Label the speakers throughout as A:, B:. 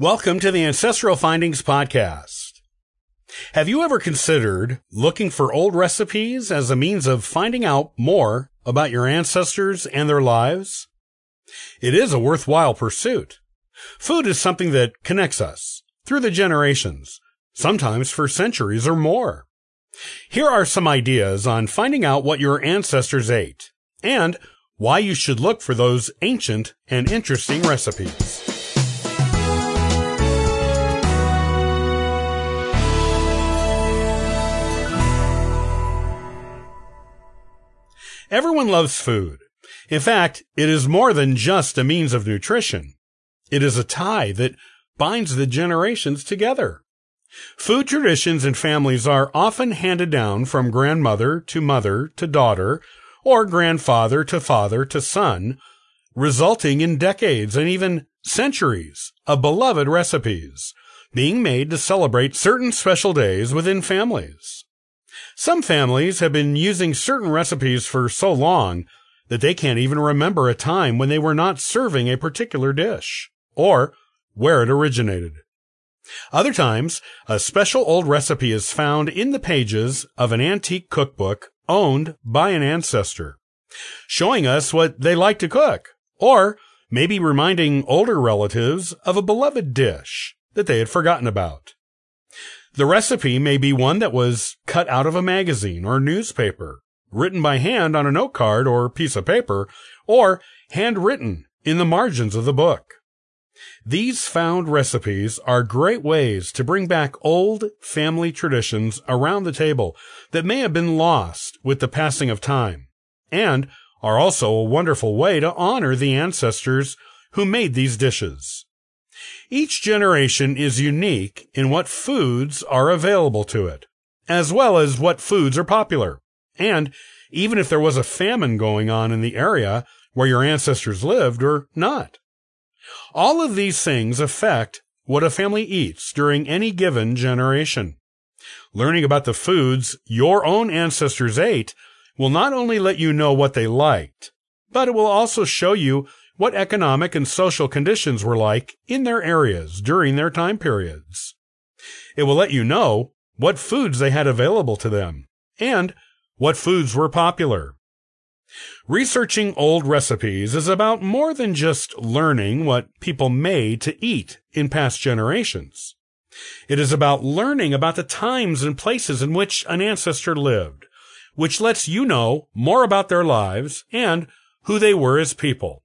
A: Welcome to the Ancestral Findings Podcast. Have you ever considered looking for old recipes as a means of finding out more about your ancestors and their lives? It is a worthwhile pursuit. Food is something that connects us through the generations, sometimes for centuries or more. Here are some ideas on finding out what your ancestors ate and why you should look for those ancient and interesting recipes. Everyone loves food. In fact, it is more than just a means of nutrition. It is a tie that binds the generations together. Food traditions in families are often handed down from grandmother to mother to daughter, or grandfather to father to son, resulting in decades and even centuries of beloved recipes being made to celebrate certain special days within families. Some families have been using certain recipes for so long that they can't even remember a time when they were not serving a particular dish or where it originated. Other times, a special old recipe is found in the pages of an antique cookbook owned by an ancestor, showing us what they like to cook, or maybe reminding older relatives of a beloved dish that they had forgotten about. The recipe may be one that was cut out of a magazine or newspaper, written by hand on a note card or piece of paper, or handwritten in the margins of the book. These found recipes are great ways to bring back old family traditions around the table that may have been lost with the passing of time, and are also a wonderful way to honor the ancestors who made these dishes. Each generation is unique in what foods are available to it, as well as what foods are popular. And even if there was a famine going on in the area where your ancestors lived or not. All of these things affect what a family eats during any given generation. Learning about the foods your own ancestors ate will not only let you know what they liked, but it will also show you what economic and social conditions were like in their areas during their time periods. It will let you know what foods they had available to them and what foods were popular. Researching old recipes is about more than just learning what people made to eat in past generations. It is about learning about the times and places in which an ancestor lived, which lets you know more about their lives and who they were as people.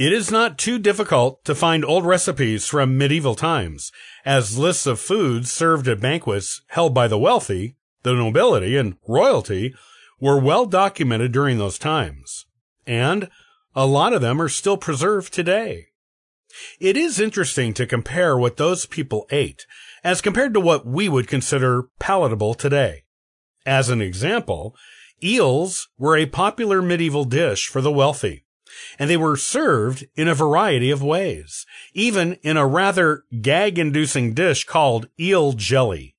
A: It is not too difficult to find old recipes from medieval times, as lists of foods served at banquets held by the wealthy, the nobility, and royalty were well documented during those times. And a lot of them are still preserved today. It is interesting to compare what those people ate as compared to what we would consider palatable today. As an example, eels were a popular medieval dish for the wealthy and they were served in a variety of ways, even in a rather gag-inducing dish called eel jelly.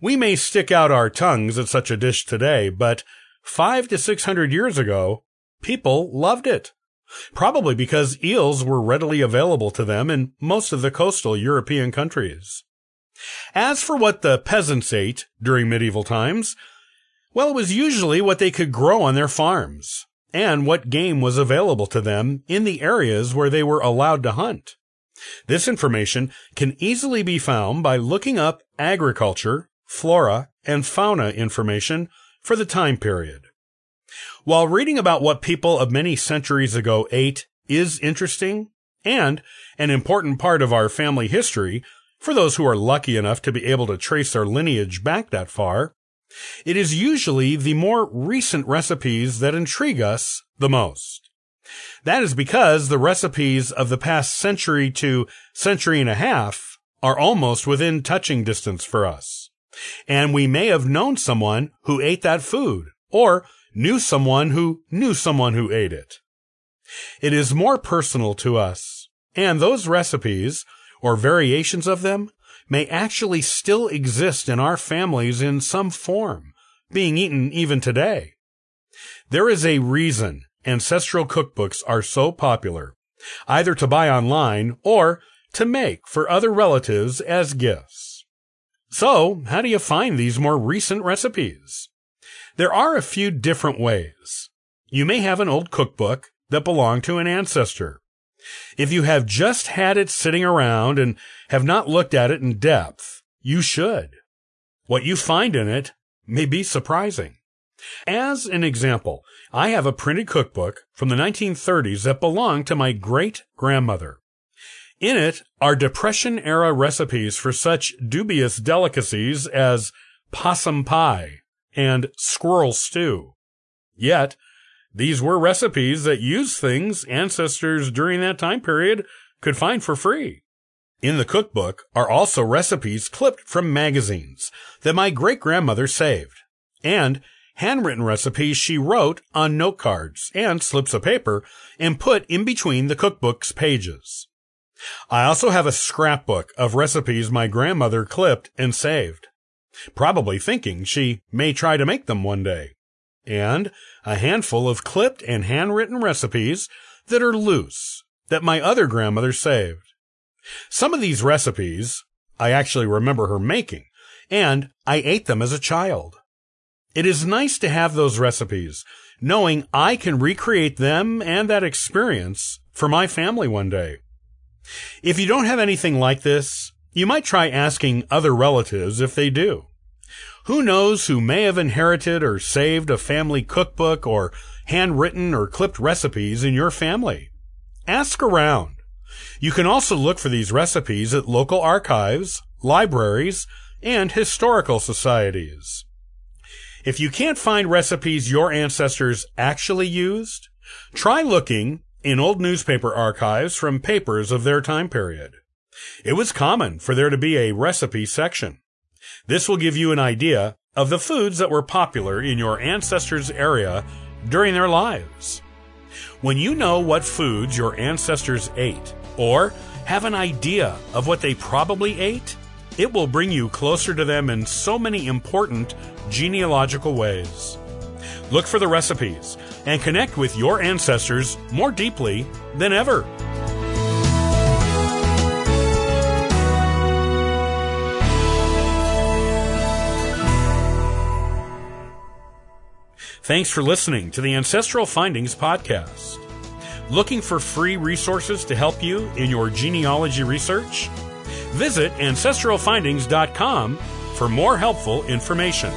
A: We may stick out our tongues at such a dish today, but five to six hundred years ago, people loved it. Probably because eels were readily available to them in most of the coastal European countries. As for what the peasants ate during medieval times, well, it was usually what they could grow on their farms and what game was available to them in the areas where they were allowed to hunt. This information can easily be found by looking up agriculture, flora, and fauna information for the time period. While reading about what people of many centuries ago ate is interesting and an important part of our family history for those who are lucky enough to be able to trace their lineage back that far, it is usually the more recent recipes that intrigue us the most. That is because the recipes of the past century to century and a half are almost within touching distance for us. And we may have known someone who ate that food or knew someone who knew someone who ate it. It is more personal to us, and those recipes, or variations of them, may actually still exist in our families in some form, being eaten even today. There is a reason ancestral cookbooks are so popular, either to buy online or to make for other relatives as gifts. So, how do you find these more recent recipes? There are a few different ways. You may have an old cookbook that belonged to an ancestor. If you have just had it sitting around and have not looked at it in depth, you should. What you find in it may be surprising. As an example, I have a printed cookbook from the 1930s that belonged to my great grandmother. In it are Depression era recipes for such dubious delicacies as possum pie and squirrel stew. Yet, these were recipes that used things ancestors during that time period could find for free. In the cookbook are also recipes clipped from magazines that my great grandmother saved, and handwritten recipes she wrote on note cards and slips of paper and put in between the cookbook's pages. I also have a scrapbook of recipes my grandmother clipped and saved, probably thinking she may try to make them one day, and a handful of clipped and handwritten recipes that are loose that my other grandmother saved. Some of these recipes I actually remember her making, and I ate them as a child. It is nice to have those recipes, knowing I can recreate them and that experience for my family one day. If you don't have anything like this, you might try asking other relatives if they do. Who knows who may have inherited or saved a family cookbook or handwritten or clipped recipes in your family? Ask around. You can also look for these recipes at local archives, libraries, and historical societies. If you can't find recipes your ancestors actually used, try looking in old newspaper archives from papers of their time period. It was common for there to be a recipe section. This will give you an idea of the foods that were popular in your ancestors' area during their lives. When you know what foods your ancestors ate, or have an idea of what they probably ate, it will bring you closer to them in so many important genealogical ways. Look for the recipes and connect with your ancestors more deeply than ever. Thanks for listening to the Ancestral Findings Podcast. Looking for free resources to help you in your genealogy research? Visit ancestralfindings.com for more helpful information.